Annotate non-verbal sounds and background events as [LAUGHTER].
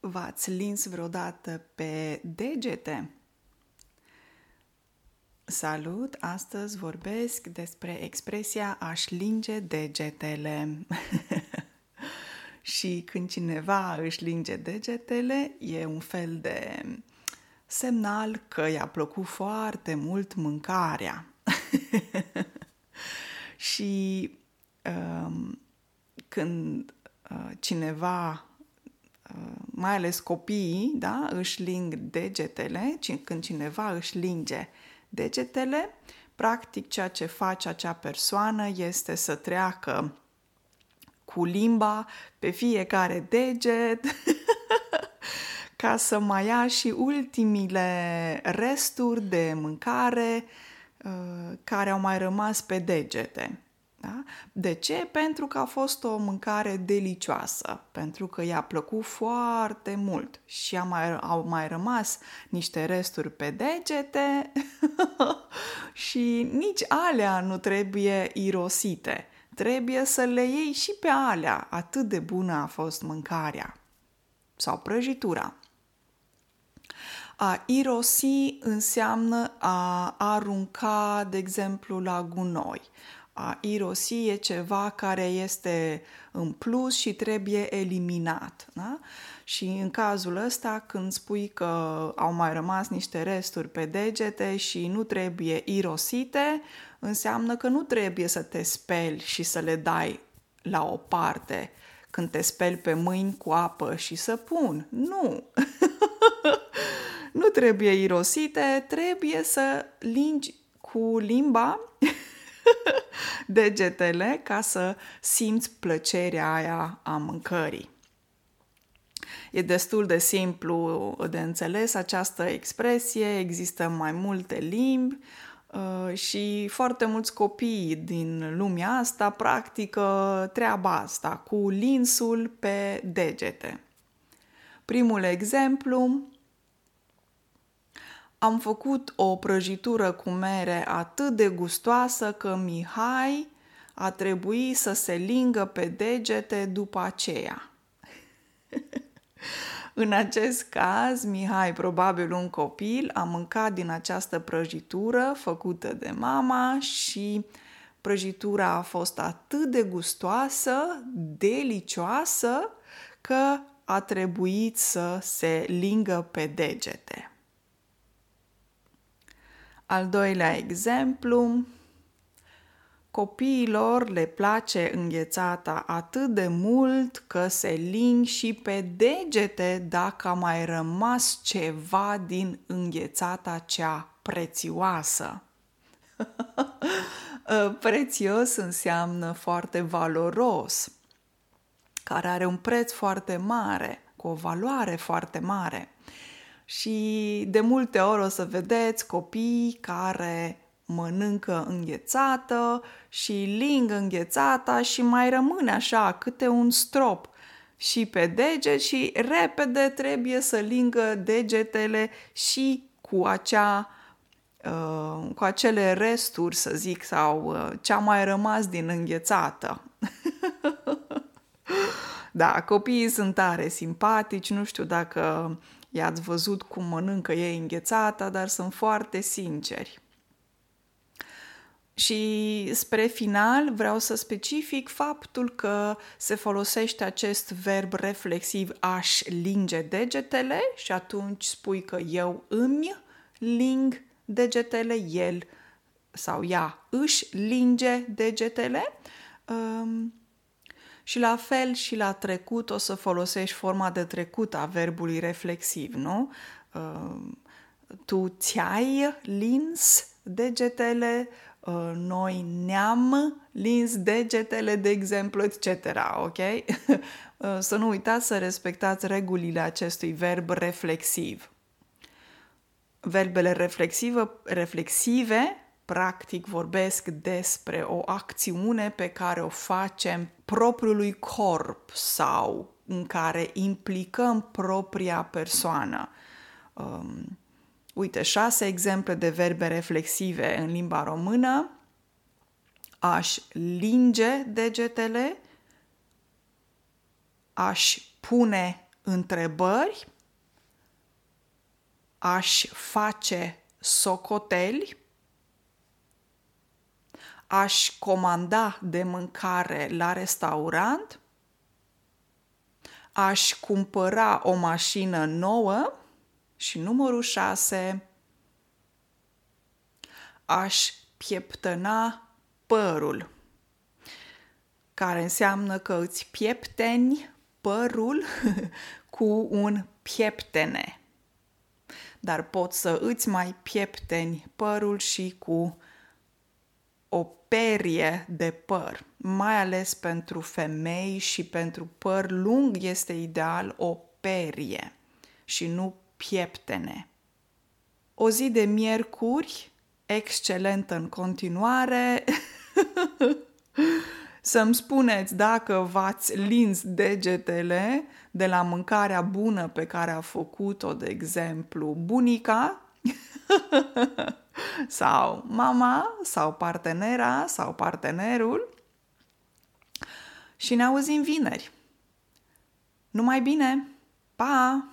V-ați lins vreodată pe degete? Salut! Astăzi vorbesc despre expresia aș linge degetele. [LAUGHS] și când cineva își linge degetele, e un fel de semnal că i-a plăcut foarte mult mâncarea. [LAUGHS] și um, când uh, cineva mai ales copiii, da, își ling degetele, când cineva își linge degetele, practic ceea ce face acea persoană este să treacă cu limba pe fiecare deget [LAUGHS] ca să mai ia și ultimile resturi de mâncare uh, care au mai rămas pe degete. Da? De ce? Pentru că a fost o mâncare delicioasă, pentru că i-a plăcut foarte mult și a mai, au mai rămas niște resturi pe degete [LAUGHS] și nici alea nu trebuie irosite. Trebuie să le iei și pe alea, atât de bună a fost mâncarea sau prăjitura. A irosi înseamnă a arunca, de exemplu, la gunoi a irosi e ceva care este în plus și trebuie eliminat. Da? Și în cazul ăsta, când spui că au mai rămas niște resturi pe degete și nu trebuie irosite, înseamnă că nu trebuie să te speli și să le dai la o parte când te speli pe mâini cu apă și săpun. Nu! [LAUGHS] nu trebuie irosite, trebuie să lingi cu limba [LAUGHS] degetele ca să simți plăcerea aia a mâncării. E destul de simplu de înțeles această expresie, există mai multe limbi uh, și foarte mulți copii din lumea asta practică treaba asta cu linsul pe degete. Primul exemplu am făcut o prăjitură cu mere atât de gustoasă că Mihai a trebuit să se lingă pe degete după aceea. [LAUGHS] În acest caz, Mihai, probabil un copil, a mâncat din această prăjitură făcută de mama și prăjitura a fost atât de gustoasă, delicioasă, că a trebuit să se lingă pe degete. Al doilea exemplu, copiilor le place înghețata atât de mult că se ling și pe degete dacă a mai rămas ceva din înghețata cea prețioasă. [LAUGHS] Prețios înseamnă foarte valoros, care are un preț foarte mare, cu o valoare foarte mare. Și de multe ori o să vedeți copii care mănâncă înghețată și ling înghețata și mai rămâne așa câte un strop și pe deget și repede trebuie să lingă degetele și cu acea uh, cu acele resturi, să zic, sau uh, ce a mai rămas din înghețată. [LAUGHS] da, copiii sunt tare simpatici, nu știu dacă i-ați văzut cum mănâncă ei înghețata, dar sunt foarte sinceri. Și spre final vreau să specific faptul că se folosește acest verb reflexiv aș linge degetele și atunci spui că eu îmi ling degetele, el sau ea își linge degetele. Um, și la fel și la trecut o să folosești forma de trecut a verbului reflexiv, nu? Um, tu ți-ai lins degetele, uh, noi ne-am lins degetele, de exemplu, etc. Ok? [LAUGHS] Uh, să nu uitați să respectați regulile acestui verb reflexiv. Verbele reflexive, reflexive practic vorbesc despre o acțiune pe care o facem propriului corp sau în care implicăm propria persoană. Um, uite, șase exemple de verbe reflexive în limba română. Aș linge degetele, aș pune întrebări, aș face socoteli, aș comanda de mâncare la restaurant, aș cumpăra o mașină nouă și numărul 6, aș pieptăna părul, care înseamnă că îți piepteni părul [LAUGHS] cu un pieptene. Dar poți să îți mai piepteni părul și cu o perie de păr. Mai ales pentru femei și pentru păr lung este ideal o perie și nu pieptene. O zi de miercuri excelentă în continuare. [LAUGHS] Să-mi spuneți dacă v-ați lins degetele de la mâncarea bună pe care a făcut-o, de exemplu, bunica [LAUGHS] sau mama sau partenera sau partenerul și ne auzim vineri. Numai bine! Pa!